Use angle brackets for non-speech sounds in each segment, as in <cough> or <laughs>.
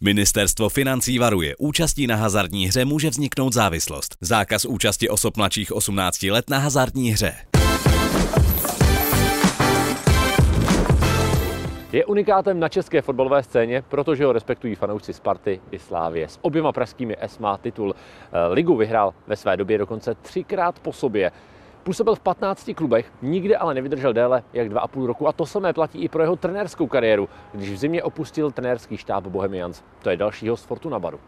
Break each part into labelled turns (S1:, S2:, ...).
S1: Ministerstvo financí varuje, účastí na hazardní hře může vzniknout závislost. Zákaz účasti osob mladších 18 let na hazardní hře.
S2: Je unikátem na české fotbalové scéně, protože ho respektují fanoušci Sparty i Slávě. S oběma pražskými S má titul. Eh, ligu vyhrál ve své době dokonce třikrát po sobě. Působil v 15 klubech, nikdy ale nevydržel déle jak 2,5 roku a to samé platí i pro jeho trenérskou kariéru, když v zimě opustil trenérský štáb Bohemians. To je další host Fortuna Baru.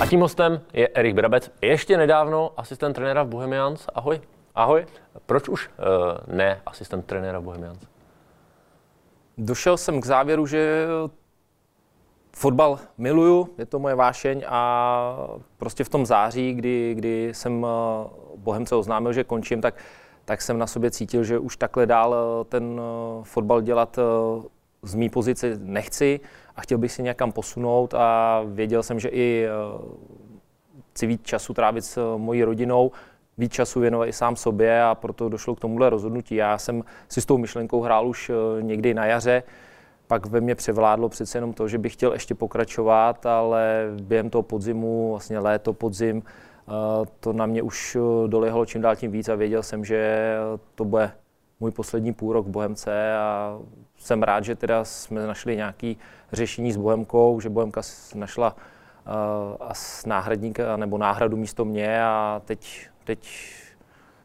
S2: A tím hostem je Erik Brabec, ještě nedávno asistent trenéra v Bohemians. Ahoj. Ahoj. Proč už uh, ne asistent trenéra v Bohemians?
S3: Došel jsem k závěru, že Fotbal miluju, je to moje vášeň a prostě v tom září, kdy, kdy jsem eh, Bohemce oznámil, že končím, tak, tak jsem na sobě cítil, že už takhle dál eh, ten eh, fotbal dělat z mý pozice nechci a chtěl bych si někam posunout a věděl jsem, že i chci víc času trávit s mojí rodinou, víc času věnovat i sám sobě a proto došlo k tomuhle rozhodnutí. Já jsem si s tou myšlenkou hrál už někdy na jaře, pak ve mně převládlo přece jenom to, že bych chtěl ještě pokračovat, ale během toho podzimu, vlastně léto, podzim, eh, to na mě už eh, dolehlo čím dál tím víc a věděl jsem, že to bude můj poslední půl rok v Bohemce a jsem rád, že teda jsme našli nějaké řešení s Bohemkou, že Bohemka našla uh, náhradníka nebo náhradu místo mě a teď, teď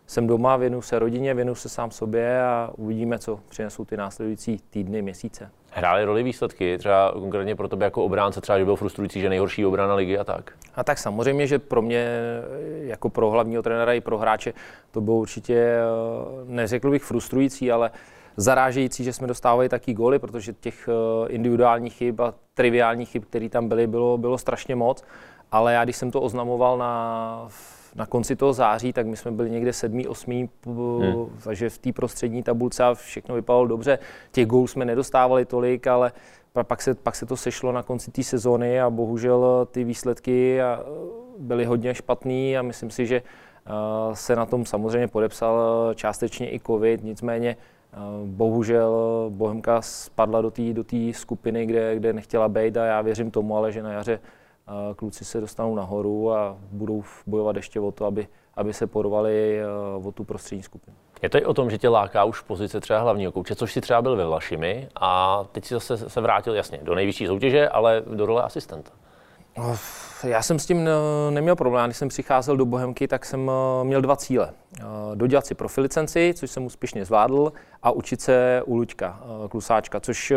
S3: jsem doma, věnu se rodině, věnu se sám sobě a uvidíme, co přinesou ty následující týdny, měsíce.
S2: Hrály roli výsledky, třeba konkrétně pro tebe jako obránce, třeba, že byl frustrující, že nejhorší obrana ligy a tak?
S3: A tak samozřejmě, že pro mě, jako pro hlavního trenéra i pro hráče, to bylo určitě, eh, neřekl bych frustrující, ale zarážející, že jsme dostávali taky góly, protože těch eh, individuálních chyb a triviálních chyb, které tam byly, bylo, bylo strašně moc. Ale já, když jsem to oznamoval na na konci toho září, tak my jsme byli někde sedmý, osmý, hmm. takže v té prostřední tabulce a všechno vypadalo dobře. Těch gólů jsme nedostávali tolik, ale pak se, pak se to sešlo na konci té sezóny a bohužel ty výsledky byly hodně špatný a myslím si, že se na tom samozřejmě podepsal částečně i covid, nicméně bohužel Bohemka spadla do té do skupiny, kde, kde nechtěla být a já věřím tomu, ale že na jaře kluci se dostanou nahoru a budou bojovat ještě o to, aby, aby se porovali eh, o tu prostřední skupinu.
S2: Je to i o tom, že tě láká už pozice třeba hlavního kouče, což si třeba byl ve Vlašimi a teď si zase se vrátil jasně do nejvyšší soutěže, ale do role asistenta.
S3: Já jsem s tím neměl problém. Když jsem přicházel do Bohemky, tak jsem eh, měl dva cíle. Eh, dodělat si profilicenci, což jsem úspěšně zvládl, a učit se u Luďka, klusáčka, což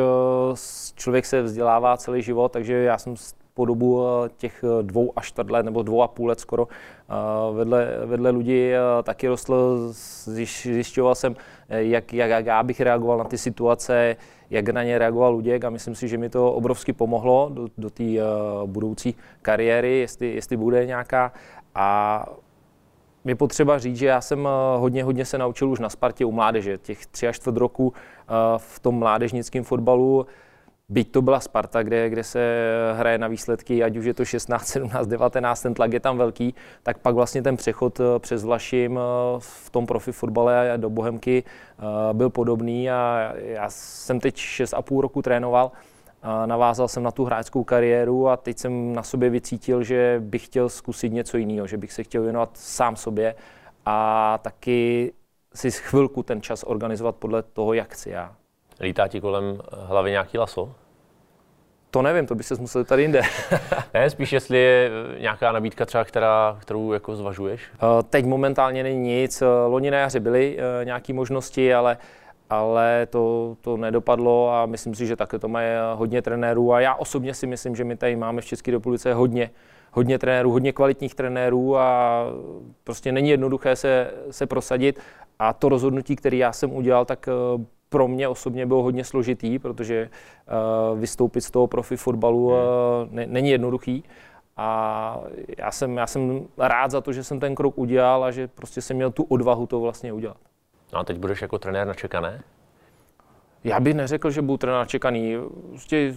S3: člověk se vzdělává celý život, takže já jsem po dobu eh, těch eh, dvou až čtvrt let nebo dvou a půl let skoro eh, vedle, vedle lidí taky rostl. Zjišťoval jsem, jak, jak, jak já bych reagoval na ty situace, jak na ně reagoval Luděk a myslím si, že mi to obrovsky pomohlo do, do té budoucí kariéry, jestli, jestli bude nějaká. A je potřeba říct, že já jsem hodně, hodně se naučil už na Spartě u mládeže. Těch tři až čtvrt roku v tom mládežnickém fotbalu Byť to byla Sparta, kde, kde se hraje na výsledky, ať už je to 16, 17, 19, ten tlak je tam velký, tak pak vlastně ten přechod eh, přes Vlašim eh, v tom profi fotbale do Bohemky eh, byl podobný a já jsem teď 6,5 roku trénoval, navázal jsem na tu hráčskou kariéru a teď jsem na sobě vycítil, že bych chtěl zkusit něco jiného, že bych se chtěl věnovat sám sobě a taky si chvilku ten čas organizovat podle toho, jak chci já.
S2: Lítá ti kolem hlavy nějaký laso?
S3: To nevím, to by se musel tady jinde. <laughs>
S2: ne, spíš jestli je nějaká nabídka třeba, která, kterou jako zvažuješ?
S3: Eh, teď momentálně není nic. Eh, loni na jaře byly eh, nějaké možnosti, ale ale to, to nedopadlo a myslím si, že také to mají hodně trenérů a já osobně si myslím, že my tady máme v České republice hodně, hodně trenérů, hodně kvalitních trenérů a prostě není jednoduché se, se prosadit a to rozhodnutí, které já jsem udělal, tak pro mě osobně bylo hodně složitý, protože uh, vystoupit z toho profi fotbalu uh, ne, není jednoduchý. A já jsem, já jsem rád za to, že jsem ten krok udělal a že prostě jsem měl tu odvahu to vlastně udělat.
S2: No a teď budeš jako trenér načekané?
S3: Já bych neřekl, že budu trenér načekaný. Prostě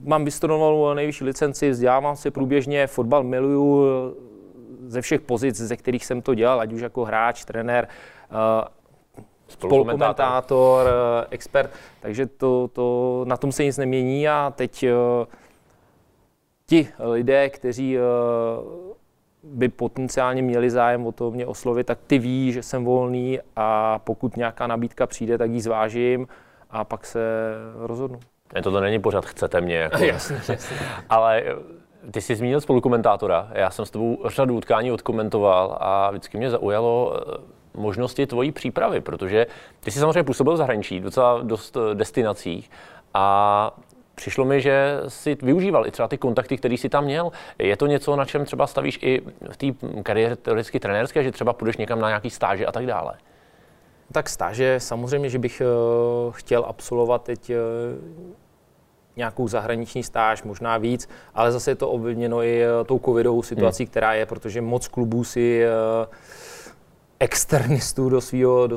S3: mám vystudovanou nejvyšší licenci, vzdělávám se průběžně, fotbal miluju ze všech pozic, ze kterých jsem to dělal, ať už jako hráč, trenér, spolukomentátor, eh, expert, takže to, to, na tom se nic nemění a teď eh, ti lidé, kteří by potenciálně měli zájem o to mě oslovit, tak ty ví, že jsem volný a pokud nějaká nabídka přijde, tak ji zvážím a pak se rozhodnu.
S2: Ne, to není pořád chcete mě. Jako. <laughs>
S3: jasně, jasně.
S2: Ale ty jsi zmínil spolukomentátora. Já jsem s tebou řadu utkání odkomentoval a vždycky mě zaujalo eh, možnosti tvojí přípravy, protože ty jsi samozřejmě působil v zahraničí, docela dost eh, destinacích a přišlo mi, že si využíval i třeba ty kontakty, které si tam měl. Je to něco, na čem třeba stavíš i v té kariéře teoreticky trenérské, že třeba půjdeš někam na nějaký stáže a tak dále?
S3: Tak stáže, samozřejmě, že bych uh, chtěl absolvovat teď uh, nějakou zahraniční stáž, možná víc, ale zase je to ovlivněno i tou covidovou situací, hmm. která je, protože moc klubů si uh, externistů do svého do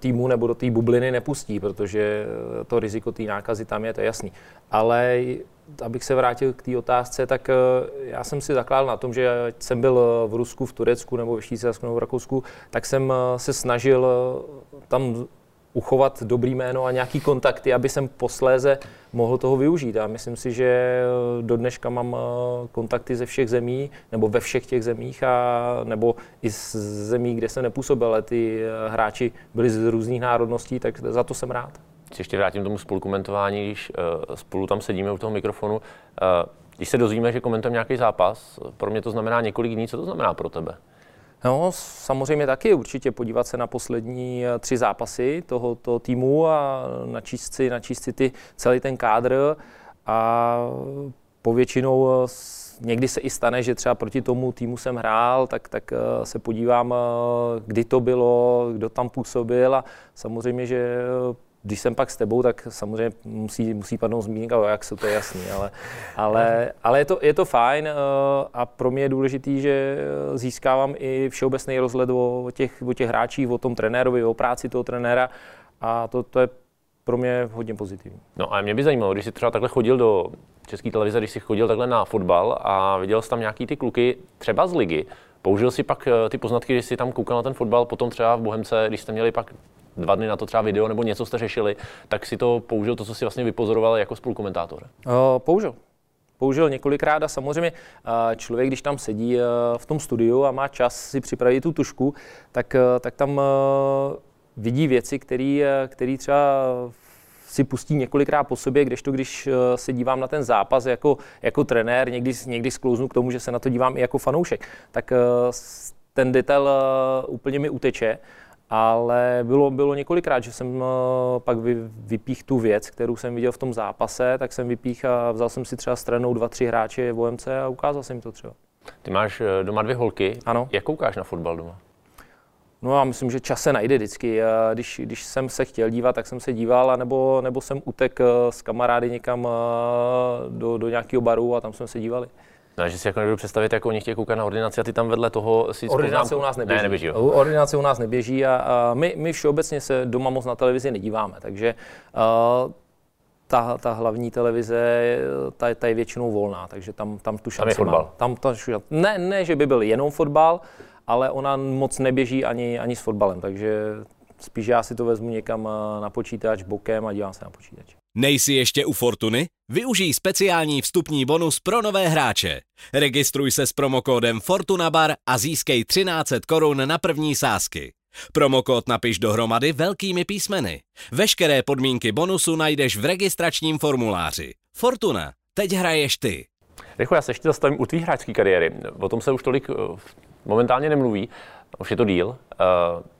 S3: týmu nebo do té bubliny nepustí, protože to riziko té nákazy tam je, to je jasný. Ale abych se vrátil k té otázce, tak eh, já jsem si zakládal na tom, že jsem byl v Rusku, v Turecku nebo ve Švýcarsku nebo v Rakousku, tak jsem eh, se snažil eh, tam uchovat dobrý jméno a nějaký kontakty, aby jsem posléze mohl toho využít. A myslím si, že do dneška mám kontakty ze všech zemí, nebo ve všech těch zemích, a, nebo i z zemí, kde jsem nepůsobil, ale ty hráči byli z různých národností, tak za to jsem rád
S2: se ještě vrátím tomu spolukomentování, když uh, spolu tam sedíme u toho mikrofonu. Když se dozvíme, že komentujeme nějaký zápas, pro mě to znamená několik dní, co to znamená pro tebe?
S3: No, samozřejmě taky určitě podívat se na poslední eh, tři zápasy tohoto týmu a načíst si, načíst si ty, celý ten kádr. A povětšinou někdy se i stane, že třeba proti tomu týmu jsem hrál, tak, tak se podívám, kdy to bylo, kdo tam působil a samozřejmě, že když jsem pak s tebou, tak samozřejmě musí, musí padnout zmínka o jak to je jasný, ale, ale, ale je, to, je to fajn eh, a pro mě je důležitý, že získávám i všeobecný rozhled o těch, o těch hráčích, o tom trenérovi, o práci toho trenéra a to, to je pro mě hodně pozitivní.
S2: No a mě by zajímalo, když jsi třeba takhle chodil do české televize, když jsi chodil takhle na fotbal a viděl jsi tam nějaký ty kluky třeba z ligy, použil si pak eh, ty poznatky, když jsi tam koukal na ten fotbal, potom třeba v Bohemce, když jste měli pak dva dny na to třeba video nebo něco jste řešili, tak si to použil, to, co si vlastně vypozoroval jako spolukomentátor?
S3: Uh, použil. Použil několikrát a samozřejmě člověk, když tam sedí v tom studiu a má čas si připravit tu tušku, tak, tak tam vidí věci, které třeba si pustí několikrát po sobě, kdežto když se dívám na ten zápas jako, jako trenér, někdy, někdy sklouznu k tomu, že se na to dívám i jako fanoušek, tak ten detail úplně mi uteče ale bylo, bylo několikrát, že jsem uh, pak vy, vypích tu věc, kterou jsem viděl v tom zápase, tak jsem vypích a vzal jsem si třeba stranou dva, tři hráče v OMC a ukázal jsem to třeba.
S2: Ty máš eh, doma dvě holky.
S3: Ano.
S2: Jak koukáš na fotbal doma?
S3: No a myslím, že čas se najde vždycky. Když, když jsem se chtěl dívat, tak jsem se díval, nebo, nebo jsem utek eh, s kamarády někam do, do nějakého baru a tam jsme se dívali.
S2: No, že si jako nebudu představit, jako oni chtějí koukat na ordinaci a ty tam vedle toho si
S3: Ordinace u nás neběží.
S2: Ne, neběží jo.
S3: Ordinace u nás neběží a, a my, my všeobecně se doma moc na televizi nedíváme, takže uh, ta, ta hlavní televize, ta, ta je většinou volná, takže tam, tam tu šanci
S2: Tam je fotbal.
S3: Tam ta, ne, ne, že by byl jenom fotbal, ale ona moc neběží ani, ani s fotbalem, takže spíš já si to vezmu někam na počítač bokem a dívám se na počítač.
S1: Nejsi ještě u Fortuny? Využij speciální vstupní bonus pro nové hráče. Registruj se s promokódem FortunaBar a získej 1300 korun na první sázky. Promokód napiš dohromady velkými písmeny. Veškeré podmínky bonusu najdeš v registračním formuláři. Fortuna. Teď hraješ ty.
S2: Rychle, já se ještě zastavím u tvý hráčské kariéry. O tom se už tolik eh, momentálně nemluví. Už je to díl. Uh,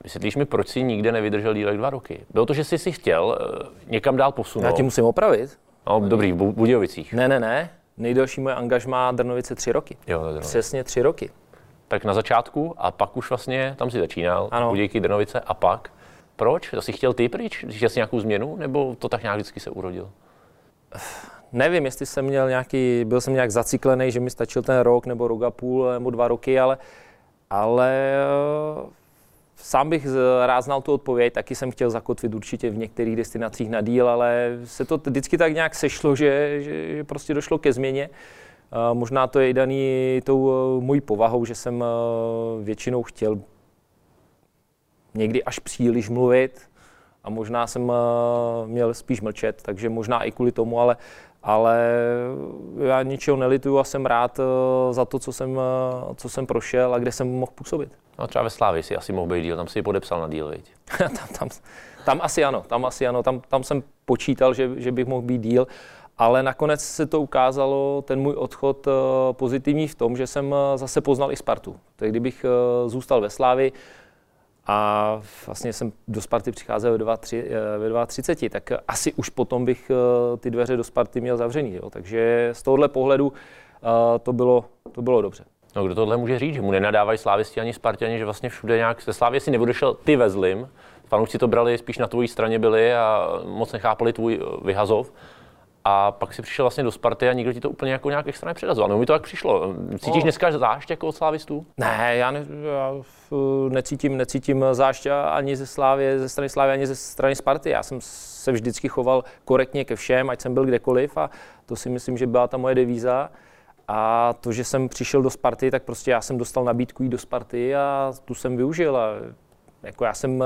S2: vysvětlíš mi, proč jsi nikde nevydržel díl jak dva roky? Bylo to, že jsi si chtěl uh, někam dál posunout?
S3: Já ti musím opravit.
S2: No, dobrý, v Budějovicích.
S3: Ne, ne, ne. Nejdelší moje angažmá Drnovice tři roky.
S2: Jo, to
S3: Přesně tři roky.
S2: Tak na začátku a pak už vlastně tam si začínal, ano. Budějky, Drnovice a pak. Proč? Jsi chtěl ty pryč? Chtěl jsi nějakou změnu? Nebo to tak nějak vždycky se urodil?
S3: Nevím, jestli jsem měl nějaký, byl jsem nějak zaciklený, že mi stačil ten rok nebo rok a půl nebo dva roky, ale, ale Sám bych rád znal tu odpověď, taky jsem chtěl zakotvit určitě v některých destinacích na díl, ale se to vždycky tak nějak sešlo, že, že, prostě došlo ke změně. Možná to je i daný tou e, mojí povahou, že jsem většinou chtěl někdy až příliš mluvit, a možná jsem měl spíš mlčet, takže možná i kvůli tomu, ale, ale já ničeho nelituju a jsem rád uh, za to, co jsem, uh, co jsem prošel a kde jsem mohl působit.
S2: No třeba ve Slávii si asi mohl být díl, tam si ji podepsal na díl, viď? <laughs>
S3: tam, tam, tam, asi ano, tam asi ano, tam, tam jsem počítal, že, že bych mohl být díl, ale nakonec se to ukázalo, ten můj odchod pozitivní v tom, že jsem zase poznal i Spartu. Tak kdybych zůstal ve Slávi, a vlastně jsem do Sparty přicházel ve 2.30, tak asi už potom bych eh, ty dveře do Sparty měl zavřený. Jo. Takže z tohohle pohledu eh, to bylo, to bylo dobře.
S2: No, kdo tohle může říct, že mu nenadávají slávisti ani Spartani, že vlastně všude nějak ze Slávě si neodešel ty ve zlým, fanoušci to brali, spíš na tvojí straně byli a moc nechápali tvůj eh, vyhazov a pak si přišel vlastně do Sparty a nikdo ti to úplně jako nějak extra nepředazoval. No mi to tak přišlo. Cítíš no. dneska zášť jako od slávistů?
S3: Ne, já, ne, já necítím, necítím zášť ani ze Slávy, ze strany Slávy, ani ze strany Sparty. Já jsem se vždycky choval korektně ke všem, ať jsem byl kdekoliv a to si myslím, že byla ta moje devíza. A to, že jsem přišel do Sparty, tak prostě já jsem dostal nabídku jít do Sparty a tu jsem využil. A jako já jsem eh,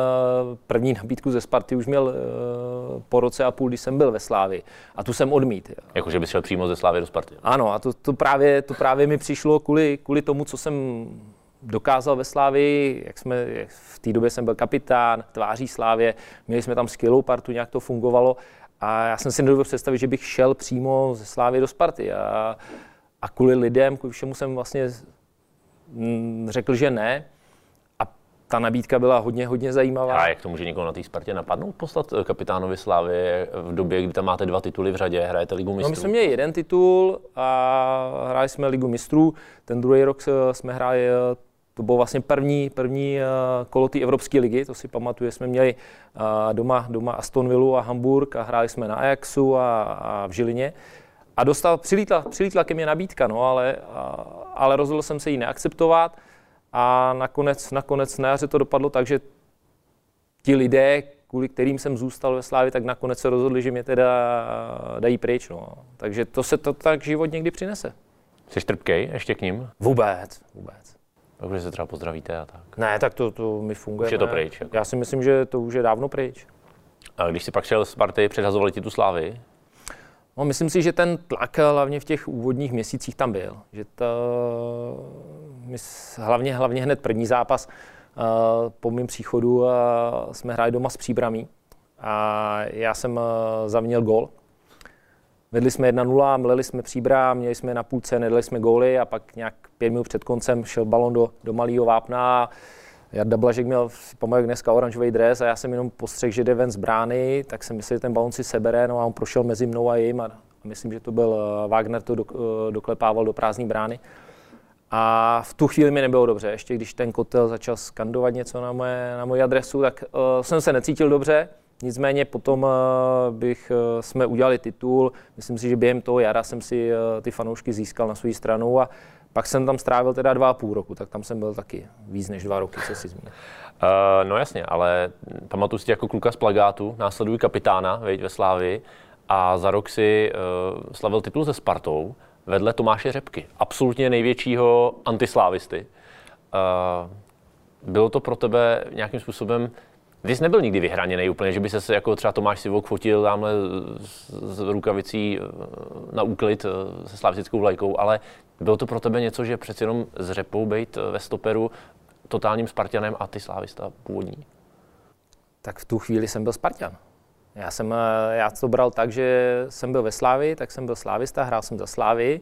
S3: první nabídku ze Sparty už měl eh, po roce a půl, když jsem byl ve Slávi. A tu jsem odmít.
S2: Jako, že bys šel přímo ze Slávy do Sparty.
S3: Ano, a to, to, právě, to právě mi přišlo kvůli, kvůli tomu, co jsem dokázal ve Slávii, jak jsme, jak v té době jsem byl kapitán, tváří Slávě, měli jsme tam skvělou partu, nějak to fungovalo a já jsem si nedovedl představit, že bych šel přímo ze Slávy do Sparty a, a kvůli lidem, kvůli všemu jsem vlastně řekl, že ne ta nabídka byla hodně, hodně zajímavá.
S2: A jak to může někoho na té Spartě napadnout poslat eh, kapitánovi Slávy v době, kdy tam máte dva tituly v řadě, hrajete Ligu mistrů?
S3: No my jsme měli jeden titul a hráli jsme Ligu mistrů. Ten druhý rok jsme hráli, eh, to bylo vlastně první, první eh, kolo té Evropské ligy, to si pamatuju, jsme měli doma, doma Aston Villa a Hamburg a hráli jsme na Ajaxu a, a v Žilině. A dostal, přilítla, přilítla ke mně nabídka, no, ale, ale rozhodl jsem se ji neakceptovat a nakonec, nakonec na jaře to dopadlo tak, že ti lidé, kvůli kterým jsem zůstal ve Slávě, tak nakonec se rozhodli, že mě teda dají pryč. No. Takže to se to tak život někdy přinese.
S2: Jsi trpkej ještě k ním?
S3: Vůbec, vůbec.
S2: Takže se třeba pozdravíte a tak.
S3: Ne, tak to, to mi funguje.
S2: Už je to pryč. Jako.
S3: Já si myslím, že to už je dávno pryč.
S2: A když si pak šel z party, předhazovali ti tu slávy?
S3: No, myslím si, že ten tlak hlavně v těch úvodních měsících tam byl. Že to, my hlavně, hlavně hned první zápas uh, po mém příchodu uh, jsme hráli doma s příbramí a já jsem uh, zavinil gol. Vedli jsme 1-0, mleli jsme příbram, měli jsme na půlce, nedali jsme góly a pak nějak pět minut před koncem šel balon do, do malého vápna Jarda Blažek měl, pamatuju dneska, oranžový dres a já jsem jenom postřeh, že jde ven z brány, tak jsem myslel, že ten balon si sebere, no a on prošel mezi mnou a jim a myslím, že to byl eh, Wagner, to eh, doklepával do prázdné brány. A v tu chvíli mi nebylo dobře. Ještě když ten kotel začal skandovat něco na, moje, na moji adresu, tak uh, jsem se necítil dobře. Nicméně potom uh, bych, uh, jsme udělali titul. Myslím si, že během toho jara jsem si uh, ty fanoušky získal na svou stranu a pak jsem tam strávil teda dva a půl roku, tak tam jsem byl taky víc než dva roky, co si zmínil.
S2: Uh, no jasně, ale pamatuju si jako kluka z plagátu, následují kapitána veď, ve Slávi a za rok si uh, slavil titul se Spartou vedle Tomáše Řepky, absolutně největšího antislávisty. Uh, bylo to pro tebe nějakým způsobem ty jsi nebyl nikdy vyhraněný úplně, že by se jako třeba Tomáš Sivok fotil tamhle s, s rukavicí na úklid se slavistickou vlajkou, ale bylo to pro tebe něco, že přeci jenom s řepou být eh, ve stoperu totálním Spartanem a ty slávista původní?
S3: Tak v tu chvíli jsem byl Spartan. Já jsem eh, já to bral tak, že jsem byl ve Slávi, tak jsem byl slávista, hrál jsem za Slávy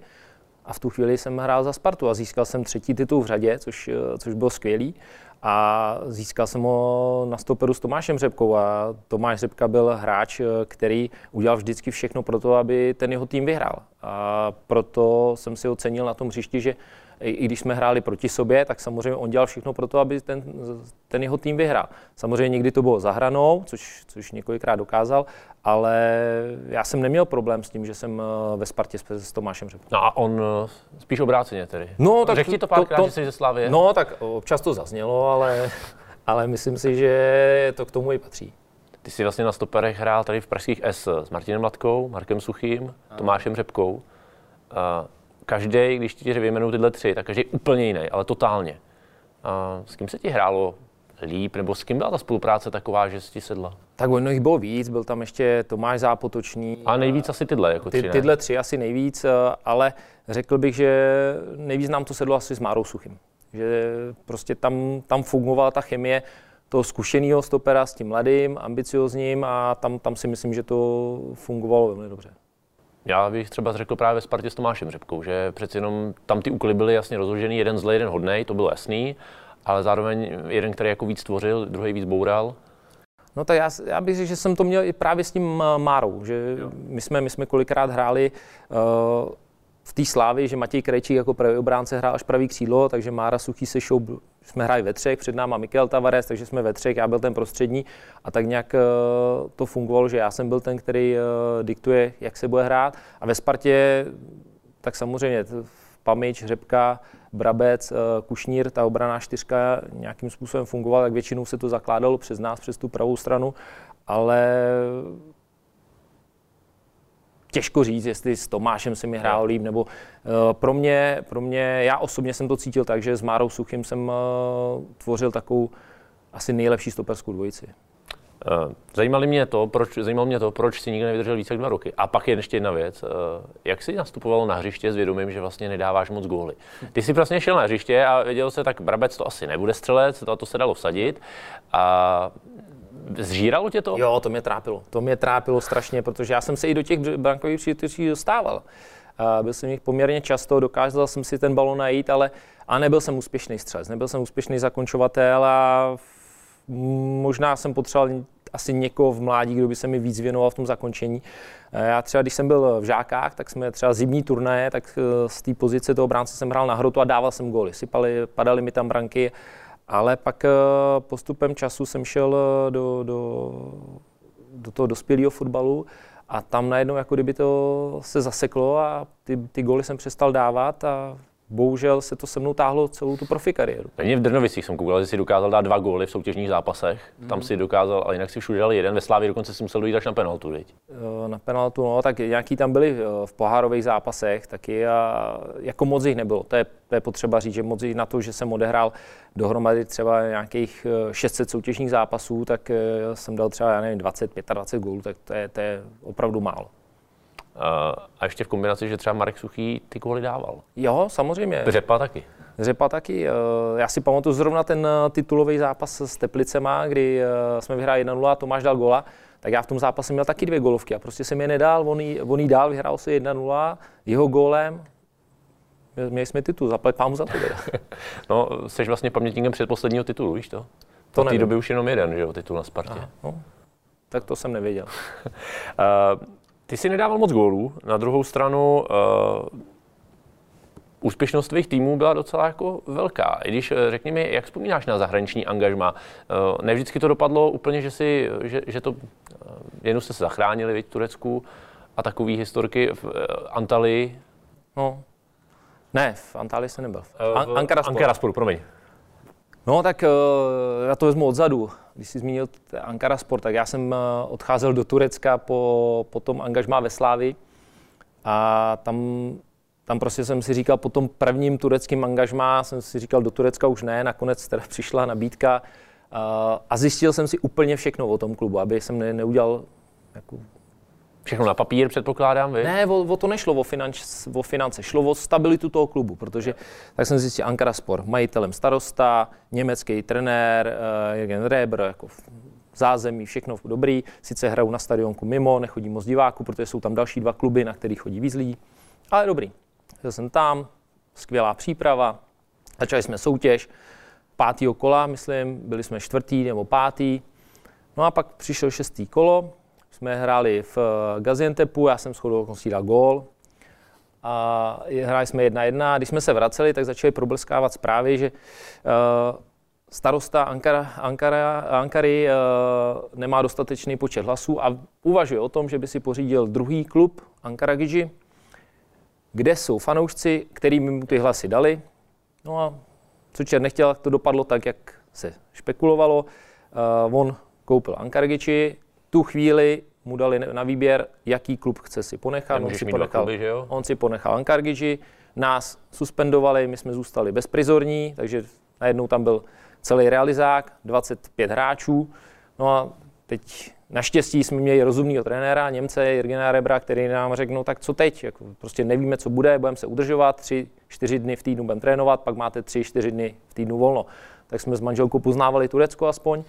S3: a v tu chvíli jsem hrál za Spartu a získal jsem třetí titul v řadě, což, eh, což bylo skvělý. A získal jsem ho na stoperu s Tomášem Řepkou a Tomáš Řepka byl hráč, který udělal vždycky všechno pro to, aby ten jeho tým vyhrál. A proto jsem si ocenil na tom hřišti, že i když jsme hráli proti sobě, tak samozřejmě on dělal všechno pro to, aby ten, ten jeho tým vyhrál. Samozřejmě někdy to bylo za hranou, což, což několikrát dokázal, ale já jsem neměl problém s tím, že jsem eh, ve Spartě s, Tomášem Řepkou.
S2: No a on eh, spíš obráceně tedy.
S3: No, tak
S2: Řekl ti to párkrát, že jsi ze Slavie?
S3: No, tak občas to zaznělo, ale, ale myslím si, že to k tomu i patří.
S2: Ty jsi vlastně na stoperech hrál tady v pražských S s Martinem Latkou, Markem Suchým, Tomášem Řepkou. Každý, když ti vyjmenuju tyhle tři, tak každý úplně jiný, ale totálně. A s kým se ti hrálo líp, nebo s kým byla ta spolupráce taková, že ti sedla?
S3: Tak ono jich bylo víc, byl tam ještě Tomáš Zápotočný.
S2: A nejvíc asi tyhle, jako
S3: ty,
S2: tři,
S3: Tyhle tři asi nejvíc, eh, ale řekl bych, že nejvíc nám to sedlo asi s Márou Suchým. Že prostě tam, tam fungovala ta chemie toho zkušeného stopera s tím mladým, ambiciozním a tam, tam si myslím, že to fungovalo velmi dobře.
S2: Já bych třeba řekl právě ve Spartě s Tomášem Řepkou, že přeci jenom tam ty úkoly byly jasně rozložený, jeden zlej, jeden hodnej, to bylo jasný, ale zároveň jeden, který jako víc tvořil, druhý víc boural.
S3: No tak já, já bych řekl, že jsem to měl i právě s tím Márou, že my jsme, my jsme kolikrát hráli uh, v té slávě, že Matěj Krejčík jako pravý obránce hrál až pravý křídlo, takže Mára Suchý se šou, jsme hráli ve třech, před náma Mikel Tavares, takže jsme ve třech, já byl ten prostřední. A tak nějak uh, to fungovalo, že já jsem byl ten, který uh, diktuje, jak se bude hrát. A ve Spartě tak samozřejmě Pamič, Řepka, Brabec, uh, Kušnír, ta obraná čtyřka nějakým způsobem fungovala, tak většinou se to zakládalo přes nás, přes tu pravou stranu, ale těžko říct, jestli s Tomášem se mi hrál líp, nebo uh, pro, mě, pro mě, já osobně jsem to cítil tak, že s Márou Suchým jsem uh, tvořil takovou asi nejlepší stoperskou dvojici.
S2: Eh, zajímalo mě to, proč, zajímalo mě to, proč si nikdo nevydržel více jak dva roky. A pak je ještě jedna věc. Jak jsi nastupoval na hřiště s vědomím, že vlastně nedáváš moc góly? Ty jsi vlastně šel na hřiště a věděl se, tak Brabec to asi nebude střelec, to, to se dalo vsadit. A Zžíralo tě to?
S3: Jo, to mě trápilo. To mě trápilo strašně, protože já jsem se i do těch brankových příležitostí dostával. Byl jsem jich poměrně často, dokázal jsem si ten balon najít, ale a nebyl jsem úspěšný střelec, nebyl jsem úspěšný zakončovatel a možná jsem potřeboval asi někoho v mládí, kdo by se mi víc věnoval v tom zakončení. Já třeba, když jsem byl v žákách, tak jsme třeba zimní turnaje, tak e, z té pozice toho bránce jsem hrál na hrotu a dával jsem góly. Sypali, padaly mi tam branky ale pak eh, postupem času jsem šel eh, do, do, do toho dospělého fotbalu a tam najednou jako kdyby to se zaseklo a ty, ty góly jsem přestal dávat a bohužel se to se mnou táhlo celou tu profi kariéru.
S2: Mě v Drnovicích jsem koukal, že si dokázal dát dva góly v soutěžních zápasech. Mm. Tam si dokázal, ale jinak si všude dal jeden. Ve Slávě dokonce si musel dojít až na penaltu, viď?
S3: Eh, na penaltu, no, tak nějaký tam byli eh, v pohárových zápasech taky a jako moc jich nebylo. To je, to je potřeba říct, že moc jich na to, že jsem odehrál dohromady třeba nějakých 600 eh, soutěžních zápasů, tak jsem dal třeba, já nevím, 20, 25 gólů, tak to je, to je opravdu málo.
S2: A ještě v kombinaci, že třeba Marek Suchý ty góly dával.
S3: Jo, samozřejmě.
S2: Řepa taky.
S3: Řepa taky. Eh, já si pamatuju zrovna ten eh, titulový zápas s Teplicema, kdy eh, jsme vyhráli 1-0 a Tomáš dal gola. Tak já v tom zápase měl taky dvě golovky a prostě jsem je nedal, on jí, on jí dál, vyhrál se 1-0, jeho gólem, měli jsme titul, zaplať pámu za to. <laughs>
S2: no, jsi vlastně pamětníkem předposledního titulu, víš to? To v té době už jenom jeden, že jo, titul na Spartě. Aha, no,
S3: tak to jsem nevěděl.
S2: uh, <laughs> Ty si nedával moc gólů, na druhou stranu uh, úspěšnost tvých týmů byla docela jako velká. I když eh, řekni mi, jak vzpomínáš na zahraniční angažma? Uh, ne vždycky to dopadlo úplně, že, si, že, že to, uh, jednou jste se zachránili v Turecku a takové historky v uh, Antalii.
S3: No, ne, v Antalii jsem nebyl.
S2: An- Ankara Sport. Ankara promiň.
S3: No tak uh, já to vezmu odzadu. Když jsi zmínil Ankara Sport, tak já jsem uh, odcházel do Turecka po, po tom angažmá ve Slávi a tam, tam prostě jsem si říkal, po tom prvním tureckém angažmá jsem si říkal, do Turecka už ne, nakonec teda <laughs> přišla nabídka uh, a zjistil jsem si úplně všechno o tom klubu, aby jsem ne, neudělal jako
S2: Všechno na papír předpokládám, vy?
S3: Ne, o, o to nešlo o, finanč, o finance, šlo o stabilitu toho klubu, protože tak jsem zjistil Ankara Sport, majitelem starosta, německý trenér, uh, Jürgen Reber, jako zázemí, všechno dobrý. Sice hrajou na stadionku mimo, nechodí moc diváků, protože jsou tam další dva kluby, na kterých chodí víc lidí, ale dobrý. Byl jsem tam, skvělá příprava, začali jsme soutěž, pátýho kola, myslím, byli jsme čtvrtý nebo pátý. No a pak přišel šestý kolo, jsme hráli v eh, Gaziantepu, já jsem shodou okolností dal gól. A hráli jsme jedna jedna. Když jsme se vraceli, tak začaly probleskávat zprávy, že uh, starosta Ankara, Ankara, Ankary uh, nemá dostatečný počet hlasů a uvažuje o tom, že by si pořídil druhý klub Ankara Gigi, kde jsou fanoušci, kterými mu ty hlasy dali. No a co Čer nechtěl, to dopadlo tak, jak se špekulovalo. On koupil Ankargiči, tu chvíli mu dali na výběr, jaký klub chce si ponechat.
S2: On si, ponechal, kluby, že jo?
S3: on si ponechal Ankargiji, nás suspendovali, my jsme zůstali bezprizorní, takže najednou tam byl celý realizák, 25 hráčů. No a teď naštěstí jsme měli rozumného trenéra, Němce Jirgena Rebra, který nám řekl, no tak co teď, jako prostě nevíme, co bude, budeme se udržovat, tři, čtyři dny v týdnu budeme trénovat, pak máte tři, čtyři dny v týdnu volno. Tak jsme s manželkou poznávali Turecko aspoň.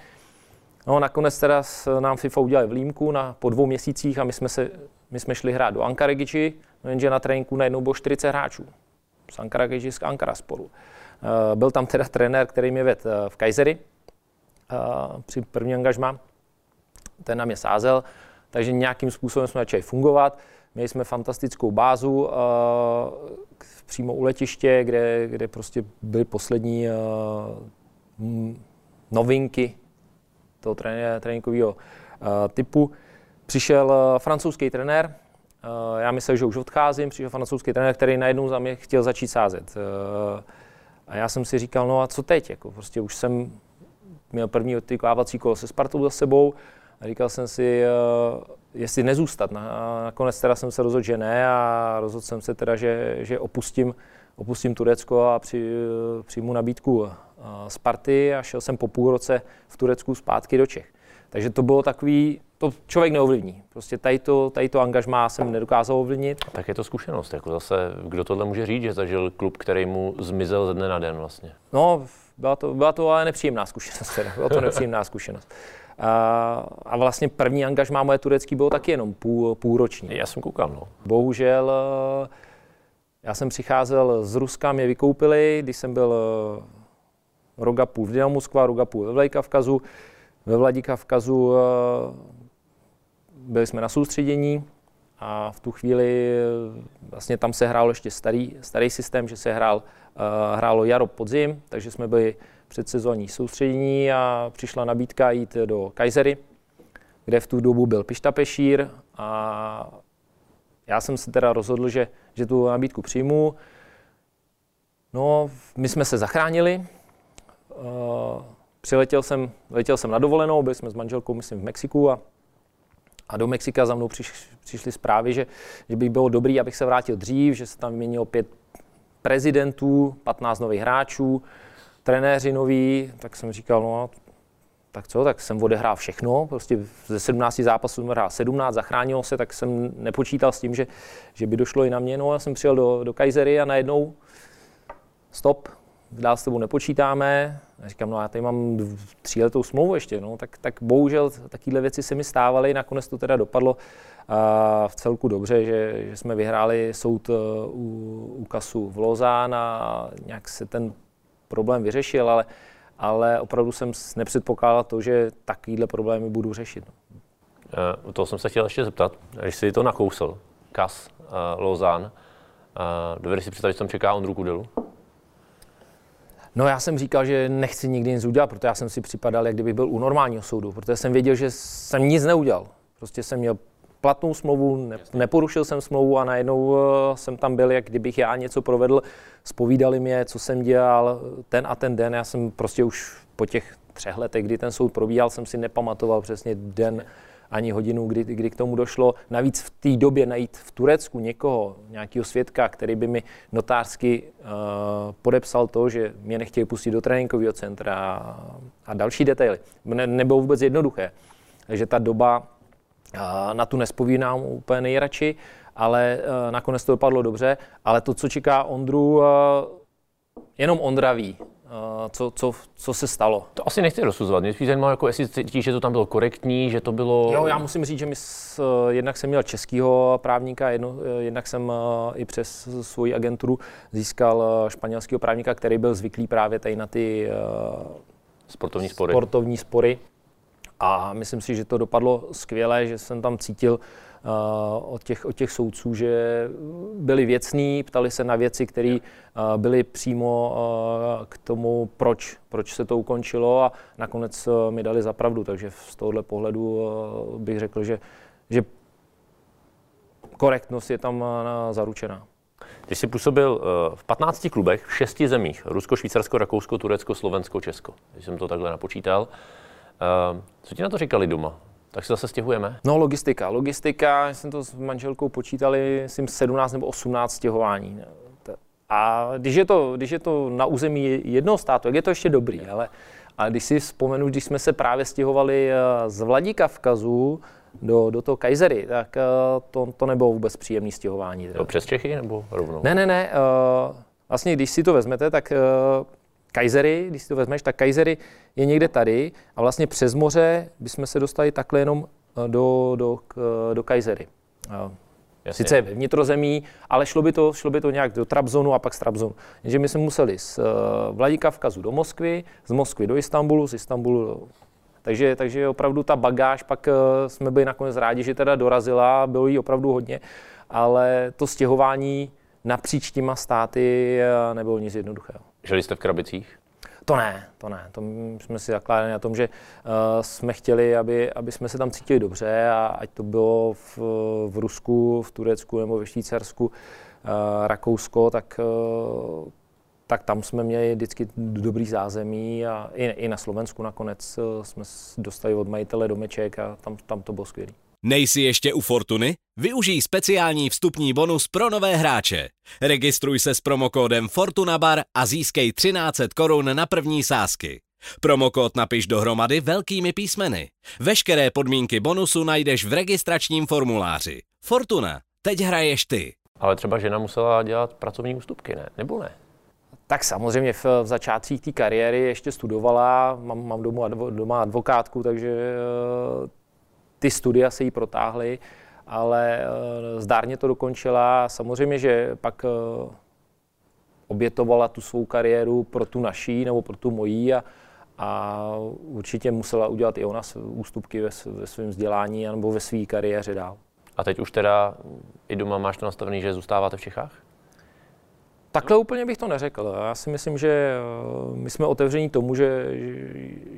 S3: No nakonec teda nám FIFA udělali výjimku na, po dvou měsících a my jsme, se, my jsme šli hrát do Ankaragiči, no jenže na tréninku najednou bylo 40 hráčů z Ankaragiči z Ankara sporu. Eh, byl tam teda trenér, který mě vedl eh, v Kajzeri eh, při první angažmá. Ten nám je sázel, takže nějakým způsobem jsme začali fungovat. Měli jsme fantastickou bázu přímo u letiště, kde, kde prostě byly poslední novinky toho tréninkového typu. Přišel francouzský trenér, já myslel, že už odcházím, přišel francouzský trenér, který najednou za mě chtěl začít sázet. A já jsem si říkal, no a co teď? Jako prostě už jsem měl první odtykávací kolo se Spartou za sebou a říkal jsem si, jestli nezůstat. A nakonec teda jsem se rozhodl, že ne a rozhodl jsem se teda, že, že opustím, opustím Turecko a při, přijmu nabídku Sparty a šel jsem po půl roce v Turecku zpátky do Čech. Takže to bylo takový, to člověk neovlivní. Prostě tady to, tady to angažmá jsem nedokázal ovlivnit.
S2: Tak je to zkušenost. Jako zase, kdo tohle může říct, že zažil klub, který mu zmizel ze dne na den vlastně?
S3: No, byla to, byla to ale nepříjemná zkušenost. Teda. Byla to nepříjemná zkušenost. A, a vlastně první angažmá moje turecký bylo taky jenom půl, půlroční.
S2: Já jsem koukal, no.
S3: Bohužel já jsem přicházel z Ruska, mě vykoupili, když jsem byl roga půl v Dynamo Moskva, roga půl ve Vladikavkazu. Ve Vladikavkazu byli jsme na soustředění a v tu chvíli vlastně tam se hrál ještě starý, starý systém, že se hrál, uh, hrálo jaro podzim, takže jsme byli předsezónní soustředění a přišla nabídka jít do Kajzery, kde v tu dobu byl Pišta Pešír a já jsem se teda rozhodl, že, že tu nabídku přijmu. No, my jsme se zachránili. Uh, přiletěl jsem, letěl jsem na dovolenou, byli jsme s manželkou, myslím, v Mexiku a a do Mexika za mnou přiš, přišly zprávy, že, že by bylo dobrý, abych se vrátil dřív, že se tam vyměnilo pět prezidentů, 15 nových hráčů, trenéři noví, tak jsem říkal, no tak co, tak jsem odehrál všechno, prostě ze 17 zápasů jsem odehrál 17, zachránilo se, tak jsem nepočítal s tím, že, že by došlo i na mě, no já jsem přijel do, do Kajzery a najednou stop, dál s tebou nepočítáme. A říkám, no já tady mám tříletou smlouvu ještě, no, tak, tak bohužel takovéhle věci se mi stávaly, nakonec to teda dopadlo a v celku dobře, že, že jsme vyhráli soud e, u, u kasu v Lozán a nějak se ten problém vyřešil, ale, ale opravdu jsem nepředpokládal to, že takovýhle problémy budu řešit. No.
S2: Uh, to jsem se chtěl ještě zeptat, když jsi to nakousl, kas, uh, Lozán, uh, dovedeš si představit, že tam čeká Ondru Kudelu?
S3: No já jsem říkal, že nechci nikdy nic udělat, protože já jsem si připadal, jak kdybych byl u normálního soudu, protože jsem věděl, že jsem nic neudělal. Prostě jsem měl platnou smlouvu, ne, neporušil jsem smlouvu a najednou uh, jsem tam byl, jak kdybych já něco provedl. Spovídali mě, co jsem dělal ten a ten den. Já jsem prostě už po těch třech letech, kdy ten soud probíhal, jsem si nepamatoval přesně den, ani hodinu, kdy, kdy k tomu došlo. Navíc v té době najít v Turecku někoho, nějakého svědka, který by mi notářsky uh, podepsal to, že mě nechtějí pustit do tréninkového centra a, a další detaily. Ne, nebylo vůbec jednoduché. Takže ta doba uh, na tu nespovídám úplně nejradši, ale uh, nakonec to dopadlo dobře. Ale to, co čeká Ondru, uh, jenom Ondra ví. Eh, co, co, co se stalo.
S2: To asi nechci rozsuzovat. Mě spíš zajímalo, jako jestli cítíš, že to tam bylo korektní, že to bylo...
S3: Jo, já musím říct, že my s, eh, jednak jsem měl českého právníka, jedno, eh, jednak jsem i přes svoji agenturu získal španělského právníka, který byl zvyklý právě tady na ty
S2: sportovní spory.
S3: sportovní spory. A myslím si, že to dopadlo skvěle, že jsem tam cítil Eh, od těch, od těch soudců, že byli věcní, ptali se na věci, které eh, byly přímo eh, k tomu, proč, proč se to ukončilo a nakonec mi dali za pravdu. Takže z tohohle pohledu bych řekl, že, že korektnost je tam zaručená.
S2: Ty jsi působil v 15 klubech v šesti zemích. Rusko, Švýcarsko, Rakousko, Turecko, Slovensko, Česko. Když jsem to takhle napočítal. Co ti na to říkali doma? Tak se zase stěhujeme?
S3: No logistika. Logistika, jsem to s manželkou počítali, myslím 17 nebo 18 stěhování. A když je, to, když je to na území jednoho státu, jak je to ještě dobrý, ale, A když si vzpomenu, když jsme se právě stěhovali z Vladikavkazu do, do toho Kajzery, tak to, to nebylo vůbec příjemné stěhování.
S2: To přes Čechy nebo rovnou?
S3: Ne, ne, ne. Vlastně, když si to vezmete, tak Kajzery, když si to vezmeš, tak Kajzery je někde tady a vlastně přes moře bychom se dostali takhle jenom do, do, do Kajzery. Jasně. Sice ve vnitrozemí, ale šlo by, to, šlo by to nějak do Trabzonu a pak z Trabzonu. Takže my jsme museli z uh, Vladikavkazu do Moskvy, z Moskvy do Istanbulu, z Istanbulu do... Takže, takže opravdu ta bagáž, pak uh, jsme byli nakonec rádi, že teda dorazila, bylo jí opravdu hodně, ale to stěhování napříč těma státy uh, nebylo nic jednoduchého.
S2: Žili jste v krabicích?
S3: To ne, to ne. To jsme si zakládali na tom, že uh, jsme chtěli, aby, aby jsme se tam cítili dobře a ať to bylo v, v Rusku, v Turecku nebo ve Švýcarsku, uh, Rakousko, tak, uh, tak tam jsme měli vždycky dobrý zázemí a i, i na Slovensku nakonec uh, jsme dostali od majitele domeček a tam, tam to bylo skvělé.
S1: Nejsi ještě u Fortuny? Využij speciální vstupní bonus pro nové hráče. Registruj se s promokódem FortunaBar a získej 1300 korun na první sázky. Promokód napiš dohromady velkými písmeny. Veškeré podmínky bonusu najdeš v registračním formuláři. Fortuna, teď hraješ ty.
S2: Ale třeba žena musela dělat pracovní ústupky, ne? Nebo ne?
S3: Tak samozřejmě v, v začátcích té kariéry ještě studovala, mám, mám doma, doma advokátku, takže ty studia se jí protáhly, ale eh, zdárně to dokončila. Samozřejmě, že pak eh, obětovala tu svou kariéru pro tu naší nebo pro tu mojí a, a určitě musela udělat i ona ústupky ve, ve svém vzdělání nebo ve své kariéře dál.
S2: A teď už teda i doma máš to nastavený, že zůstáváte v Čechách?
S3: Takhle úplně bych to neřekl. Já si myslím, že eh, my jsme otevření tomu, že,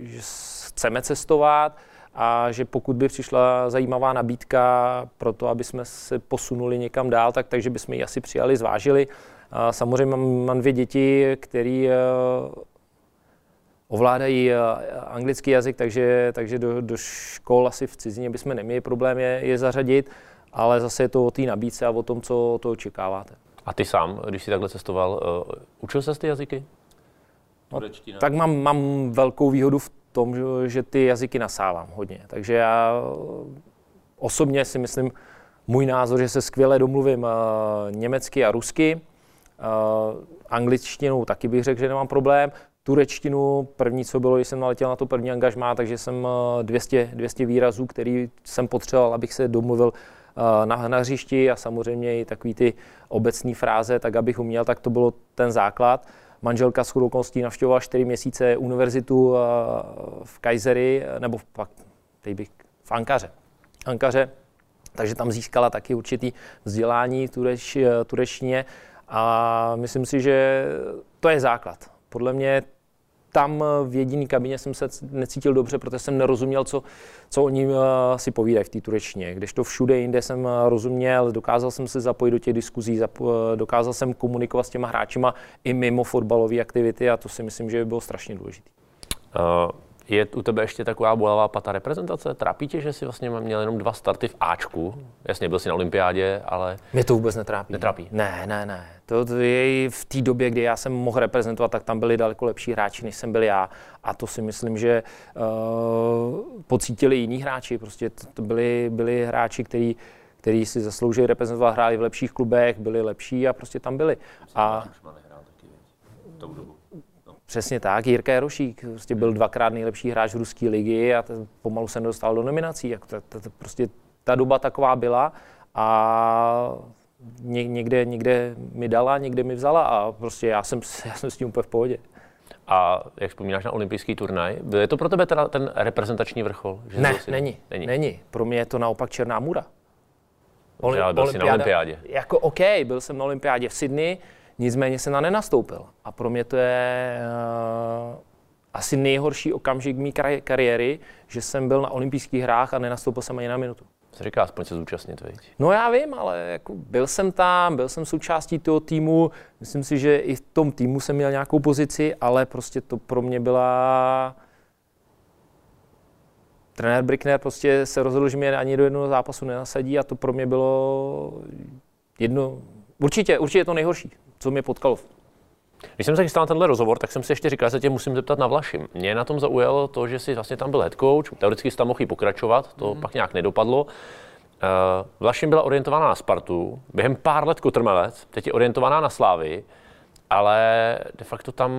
S3: že chceme cestovat, a že pokud by přišla zajímavá nabídka pro to, aby jsme se posunuli někam dál, tak takže bychom ji asi přijali, zvážili. Samozřejmě mám, dvě děti, které eh, ovládají eh, anglický jazyk, takže, takže do, do škol asi v cizině bychom neměli problém je, je zařadit, ale zase je to o té nabídce a o tom, co to očekáváte.
S2: A ty sám, když jsi takhle cestoval, uh, učil se ty jazyky?
S3: No, tak mám, mám velkou výhodu v tom, že ty jazyky nasávám hodně. Takže já osobně si myslím, můj názor, že se skvěle domluvím eh, německy a rusky. Eh, angličtinou taky bych řekl, že nemám problém. Turečtinu, první, co bylo, když jsem naletěl na to první angažmá, takže jsem 200, eh, 200 výrazů, který jsem potřeboval, abych se domluvil na, na hřišti a samozřejmě i takový ty obecné fráze, tak abych uměl, tak to bylo ten základ manželka s okolností navštěvovala 4 měsíce univerzitu eh, v Kajzery, nebo pak, teď bych, v Ankaře. Ankaře, takže tam získala taky určitý vzdělání tureč, eh, turečtině a myslím si, že to je základ. Podle mě tam v jediné kabině jsem se necítil dobře, protože jsem nerozuměl, co, co oni uh, si povídají v té turečtině. Když to všude jinde jsem uh, rozuměl, dokázal jsem se zapojit do těch diskuzí, zap, uh, dokázal jsem komunikovat s těma hráčima i mimo fotbalové aktivity a to si myslím, že by bylo strašně důležité.
S2: Uh, je u tebe ještě taková bolavá pata reprezentace? Trápí tě, že jsi vlastně měl jenom dva starty v Ačku? Jasně, byl jsi na olympiádě, ale...
S3: Mě to vůbec netrápí.
S2: Netrápí?
S3: Ne, ne, ne. To, to je v té době, kdy já jsem mohl reprezentovat, tak tam byli daleko lepší hráči, než jsem byl já. A to si myslím, že uh, pocítili jiní hráči. Prostě to, to byli, byli hráči, kteří který si zasloužili reprezentovat, hráli v lepších klubech, byli lepší a prostě tam byli. A, Přesně tak, Jirka Jarošík prostě byl dvakrát nejlepší hráč v ruské ligy a ten pomalu se nedostal do nominací. Jako to, to, to, prostě ta doba taková byla a ně, někde, někde mi dala, někde mi vzala a prostě já jsem, já jsem s tím úplně v pohodě.
S2: A jak vzpomínáš na olympijský turnaj, je to pro tebe teda ten reprezentační vrchol?
S3: Že ne, si... není, není, není. Pro mě je to naopak černá můra.
S2: Oli, byl jsi na olympiádě.
S3: Jako OK, byl jsem na olympiádě v Sydney, nicméně se na nenastoupil. A pro mě to je uh, asi nejhorší okamžik mé kariéry, že jsem byl na olympijských hrách a nenastoupil jsem ani na minutu.
S2: Se říká aspoň se zúčastnit, veď?
S3: No já vím, ale jako byl jsem tam, byl jsem součástí toho týmu, myslím si, že i v tom týmu jsem měl nějakou pozici, ale prostě to pro mě byla... Trenér Brickner prostě se rozhodl, že mě ani do jednoho zápasu nenasadí a to pro mě bylo jedno, určitě, určitě to nejhorší, co mě potkalo.
S2: Když jsem se chystal na tenhle rozhovor, tak jsem si ještě říkal, že se tě musím zeptat na Vlašim. Mě na tom zaujalo to, že jsi vlastně tam byl head coach, teoreticky jsi tam mohl pokračovat, to mm. pak nějak nedopadlo. Uh, Vlašim byla orientovaná na Spartu, během pár let Kotrmelec, teď je orientovaná na Slávy, ale de facto tam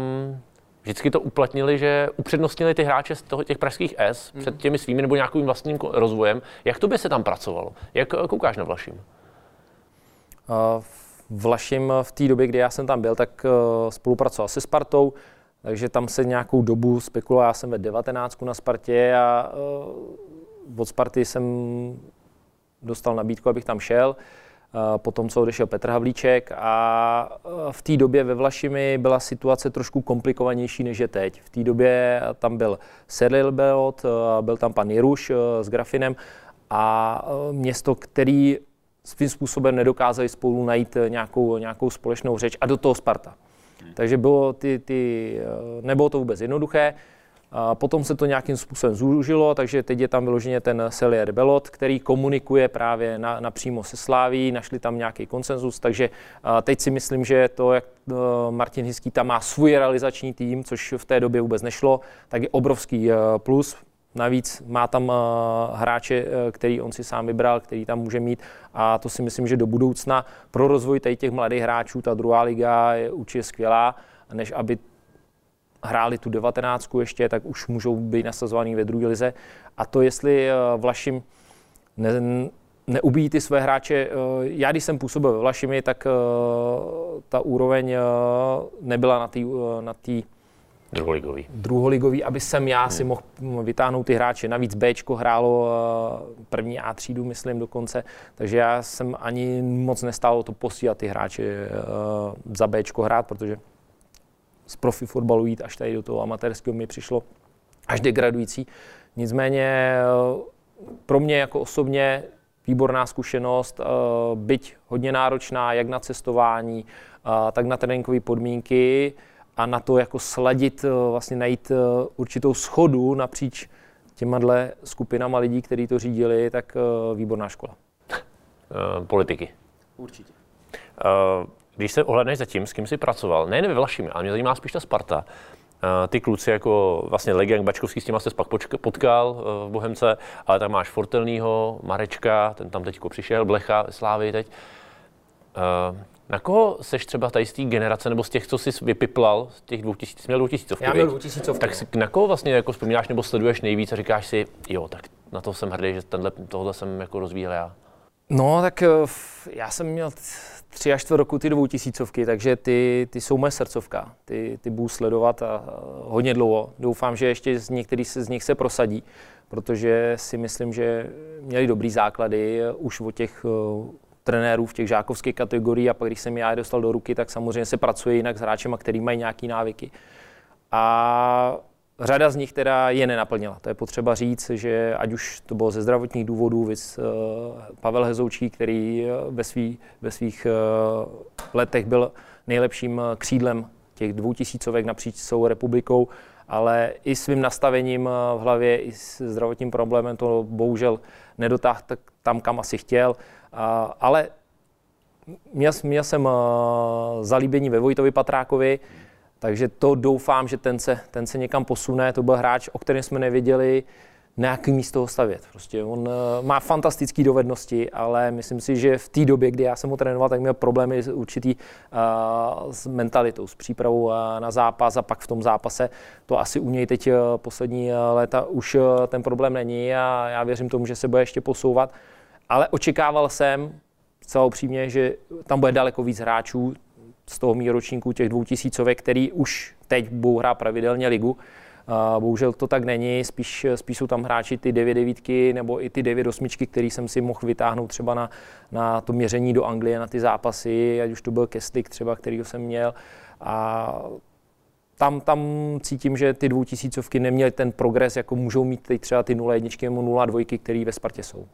S2: vždycky to uplatnili, že upřednostnili ty hráče z toho, těch pražských S mm. před těmi svými nebo nějakým vlastním rozvojem. Jak to by se tam pracovalo? Jak koukáš na Vlašim?
S3: Uh, Vlašim v té době, kdy já jsem tam byl, tak uh, spolupracoval se Spartou, takže tam se nějakou dobu spekuloval, já jsem ve 19 na Spartě a uh, od Sparty jsem dostal nabídku, abych tam šel. Uh, potom, co odešel Petr Havlíček a v té době ve Vlašimi byla situace trošku komplikovanější než je teď. V té době tam byl Serlil Belot, byl tam pan Jiruš s Grafinem a město, který svým způsobem nedokázali spolu najít eh, nějakou, nějakou společnou řeč a do toho Sparta. Hmm. Takže bylo ty, ty, eh, nebylo to vůbec jednoduché. A potom se to nějakým způsobem zúžilo, takže teď je tam vyloženě ten Celier Belot, který komunikuje právě na, napřímo se Sláví, našli tam nějaký konsenzus, takže teď si myslím, že to, jak eh, Martin Hiský tam má svůj realizační tým, což v té době vůbec nešlo, tak je obrovský plus Navíc má tam eh, hráče, eh, který on si sám vybral, který tam může mít a to si myslím, že do budoucna pro rozvoj tady těch mladých hráčů ta druhá liga je určitě skvělá, než aby hráli tu devatenáctku ještě, tak už můžou být nasazovaný ve druhé lize. A to, jestli eh, Vlašim ne, neubíjí ty své hráče. Já, když jsem působil ve Vlašimi, tak ta úroveň nebyla na té na
S2: Druholigový.
S3: Druholigový, aby jsem já hmm. si mohl vytáhnout ty hráče. Navíc B hrálo eh, první A třídu, myslím dokonce, takže já jsem ani moc nestálo to posílat ty hráče eh, za B hrát, protože z profi fotbalu jít až tady do toho amatérského mi přišlo až degradující. Nicméně eh, pro mě jako osobně výborná zkušenost, byť hodně náročná jak na cestování, tak na tréninkové podmínky a na to jako sladit, eh, vlastně najít eh, určitou schodu napříč těma dle skupinama lidí, kteří to řídili, tak eh, výborná škola.
S2: Politiky.
S3: Určitě.
S2: Když se ohledneš za tím, s kým jsi pracoval, nejen ve Vlašimi, ale mě zajímá spíš ta Sparta, ty kluci jako vlastně Legiak Bačkovský, s těma se pak potkal v Bohemce, ale tam máš Fortelnýho, Marečka, ten tam teď přišel, Blecha, Slávy teď. Na koho seš třeba tady z té generace, nebo z těch, co jsi vypiplal, z těch dvou tisíc, měl dvou tisícovky,
S3: Já měl dvou tisícovky.
S2: Tak na koho vlastně jako vzpomínáš nebo sleduješ nejvíc a říkáš si, jo, tak na to jsem hrdý, že tenhle, tohle jsem jako rozvíjel já?
S3: No, tak eh, já jsem měl tři až čtvrt roku ty dvou tisícovky, takže ty, ty jsou moje srdcovka. Ty, ty budu sledovat a, hodně dlouho. Doufám, že ještě z některý se z nich se prosadí, protože si myslím, že měli dobrý základy už od těch eh, trenérů v těch žákovských kategoriích a pak, když jsem já je dostal do ruky, tak samozřejmě se pracuje jinak s hráčema, který mají nějaký návyky. A řada z nich teda je nenaplnila. To je potřeba říct, že ať už to bylo ze zdravotních důvodů, vys uh, Pavel Hezoučí, který eh, ve, svý, ve svých uh, letech byl nejlepším křídlem těch dvou tisícovek napříč celou republikou, ale i svým nastavením v hlavě, i s zdravotním problémem to bohužel nedotáhl tam, kam asi chtěl ale měl, měl jsem zalíbení ve Vojtovi Patrákovi, takže to doufám, že ten se, ten se někam posune. To byl hráč, o kterém jsme nevěděli, na jaký místo ho stavět. Prostě on má fantastické dovednosti, ale myslím si, že v té době, kdy já jsem ho trénoval, tak měl problémy s určitý uh, s mentalitou, s přípravou uh, na zápas a pak v tom zápase. To asi u něj teď uh, poslední léta už ten problém není a já věřím tomu, že se bude ještě posouvat ale očekával jsem, celou upřímně, že tam bude daleko víc hráčů z toho mých ročníků, těch dvou tisícovek, který už teď budou hrát pravidelně ligu. Bohužel to tak není, spíš, spíš jsou tam hráči ty 9 devítky nebo i ty 9 osmičky, který jsem si mohl vytáhnout třeba na, na to měření do Anglie, na ty zápasy, ať už to byl Kestik třeba, který jsem měl. A tam, tam cítím, že ty dvoutisícovky neměly ten progres, jako můžou mít teď třeba ty 0,1 nebo 0,2, které ve Spartě jsou.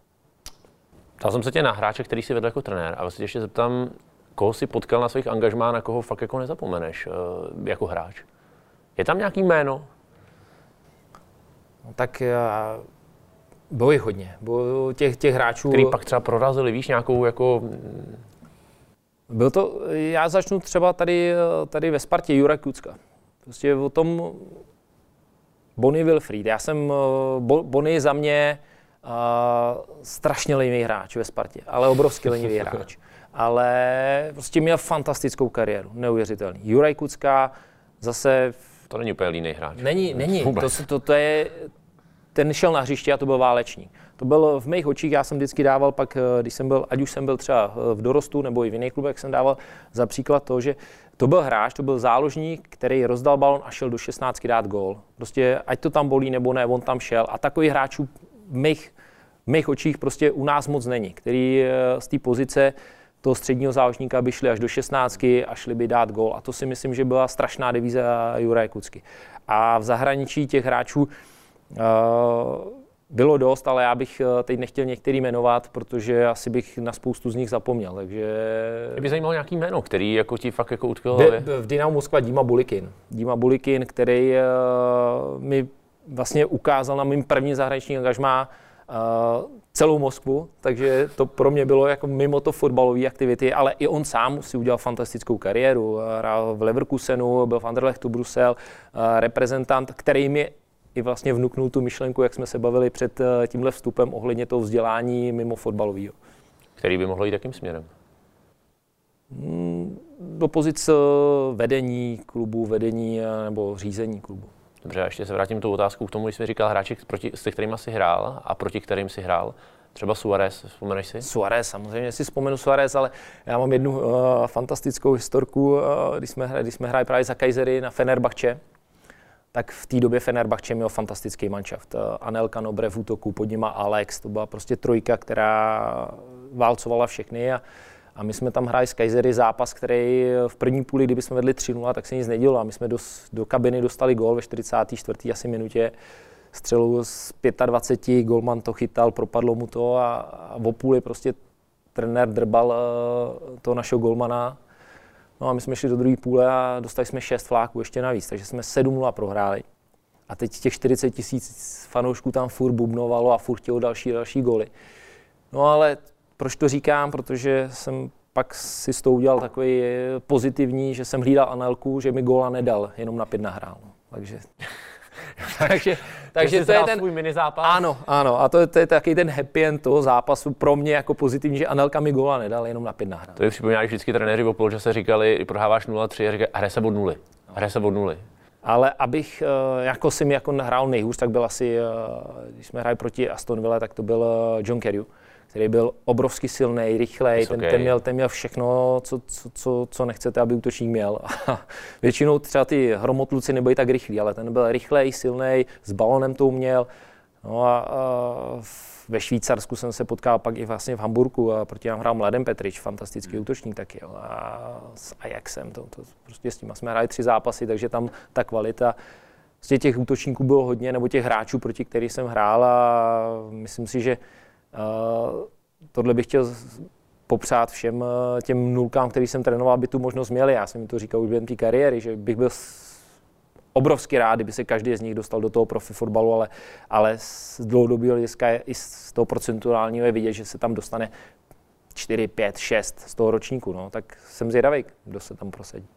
S2: Ptal jsem se tě na hráče, který si vedl jako trenér a vlastně ještě zeptám, koho si potkal na svých angažmá, na koho fakt jako nezapomeneš uh, jako hráč. Je tam nějaký jméno?
S3: No, tak bylo jich hodně. Bylo těch, těch hráčů...
S2: Který pak třeba prorazili, víš, nějakou jako...
S3: Byl to, já začnu třeba tady, tady ve Spartě Jurek Kucka. Prostě o tom Bonnie Wilfried. Já jsem, Bonnie za mě uh, strašně lenivý hráč ve Spartě, ale obrovský lenivý <laughs> hráč. Ale prostě měl fantastickou kariéru, neuvěřitelný. Juraj Kucka zase...
S2: To není úplně líný hráč.
S3: Není, není. To, to, to, je, ten šel na hřiště a to byl válečník. To byl v mých očích, já jsem vždycky dával pak, eh, když jsem byl, ať už jsem byl třeba eh, v dorostu nebo i v jiných klubech, jsem dával za příklad to, že to byl hráč, to byl záložník, který rozdal balon a šel do 16 dát gól. Prostě ať to tam bolí nebo ne, on tam šel. A takových hráčů v mých, v mých očích prostě u nás moc není, který eh, z té pozice toho středního záložníka by šli až do 16 a šli by dát gól. A to si myslím, že byla strašná devíza Juraje Kucky. A v zahraničí těch hráčů uh, bylo dost, ale já bych eh, teď nechtěl některý jmenovat, protože asi bych na spoustu z nich zapomněl. Takže...
S2: Mě by zajímalo nějaký jméno, který jako ti fakt jako utkvěl
S3: v, v Dynamo Moskva Dima Bulikin. Dima Bulikin, který uh, mi vlastně ukázal na mým první zahraniční angažmá uh, celou Moskvu, takže to pro mě bylo jako mimo to fotbalové aktivity, ale i on sám si udělal fantastickou kariéru. Hrál v Leverkusenu, byl v Anderlechtu Brusel, reprezentant, který mi i vlastně vnuknul tu myšlenku, jak jsme se bavili před eh, tímhle vstupem ohledně toho vzdělání mimo fotbalového.
S2: Který by mohlo jít jakým směrem?
S3: Hmm, do pozic vedení klubu, vedení eh, nebo řízení klubu.
S2: Dobře, ještě se vrátím tu otázku k tomu, když jsi říkal hráči, proti, s kterými jsi hrál a proti kterým si hrál. Třeba Suarez, vzpomeneš si?
S3: Suarez, samozřejmě si vzpomenu Suarez, ale já mám jednu uh, fantastickou historku, uh, když, jsme, když jsme hráli právě za Kaisery na Fenerbahce, tak v té době Fenerbahce měl fantastický manšaft. Eh, Anelka Nobre v útoku, pod nima Alex, to byla prostě trojka, která válcovala všechny a, a my jsme tam hráli s Kaisery zápas, který v první půli, kdyby jsme vedli 3-0, tak se nic nedělo a my jsme do, do kabiny dostali gól ve 44. asi minutě střelu z 25, golman to chytal, propadlo mu to a, a půli prostě trenér drbal uh, toho našeho golmana No a my jsme šli do druhé půle a dostali jsme šest fláků ještě navíc, takže jsme 7-0 prohráli. A teď těch 40 tisíc fanoušků tam furt bubnovalo a furt chtělo další další goly. No ale proč to říkám? Protože jsem pak si s tou udělal takový pozitivní, že jsem hlídal Anelku, že mi góla nedal, jenom na pět nahrál. No. <laughs> Takže
S2: takže, takže to je ten svůj mini zápas.
S3: Ano, ano. A to je, to je taky ten happy end toho zápasu pro mě jako pozitivní, že Anelka mi góla nedal, jenom na pět nahrál.
S2: To je připomíná, že vždycky trenéři v poločase říkali, proháváš 0-3 a říkají, hraje se od nuly. Hraje se od nuly.
S3: Ale abych, eh, jako si mi jako nahrál nejhůř, tak byl asi, eh, když jsme hráli proti Aston Villa, tak to byl eh, John Kerry který byl obrovsky silný, rychlej, ten, ten, měl, ten měl všechno, co, co, co, co nechcete, aby útočník měl. <laughs> A většinou třeba ty hromotluci nebyli tak rychlí, ale ten byl rychlej, silný, s balonem to uměl. No a, a ve Švýcarsku jsem se potkal pak i vlastně v Hamburgu a proti nám hrál Mladen Petrič, fantastický hmm. útočník taky. Jo. A s Ajaxem, to, to, prostě s tím jsme hráli tři zápasy, takže tam ta kvalita prostě těch útočníků bylo hodně, nebo těch hráčů, proti kterých jsem hrál a myslím si, že tohle bych chtěl popřát všem eh, těm nulkám, který jsem trénoval, aby tu možnost měli. Já jsem mi to říkal už během té kariéry, že bych byl obrovsky rád, kdyby se každý z nich dostal do toho profi fotbalu, ale, ale z dlouhodobého hlediska i z toho procentuálního je vidět, že se tam dostane 4, 5, 6 z toho ročníku. No. Tak jsem zvědavý, kdo se tam prosadí.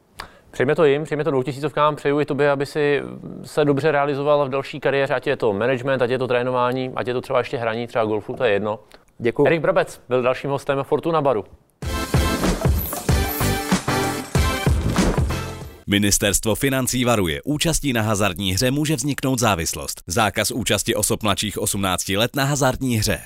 S2: Přejme to jim, přejme to dvoutisícovkám, přeju i tobě, aby si se dobře realizoval v další kariéře, ať je to management, ať je to trénování, ať je to třeba ještě hraní, třeba golfu, to je jedno.
S3: Děkuji.
S2: Erik Brabec byl dalším hostem Fortuna Baru.
S1: Ministerstvo financí varuje, účastí na hazardní hře může vzniknout závislost. Zákaz účasti osob mladších 18 let na hazardní hře.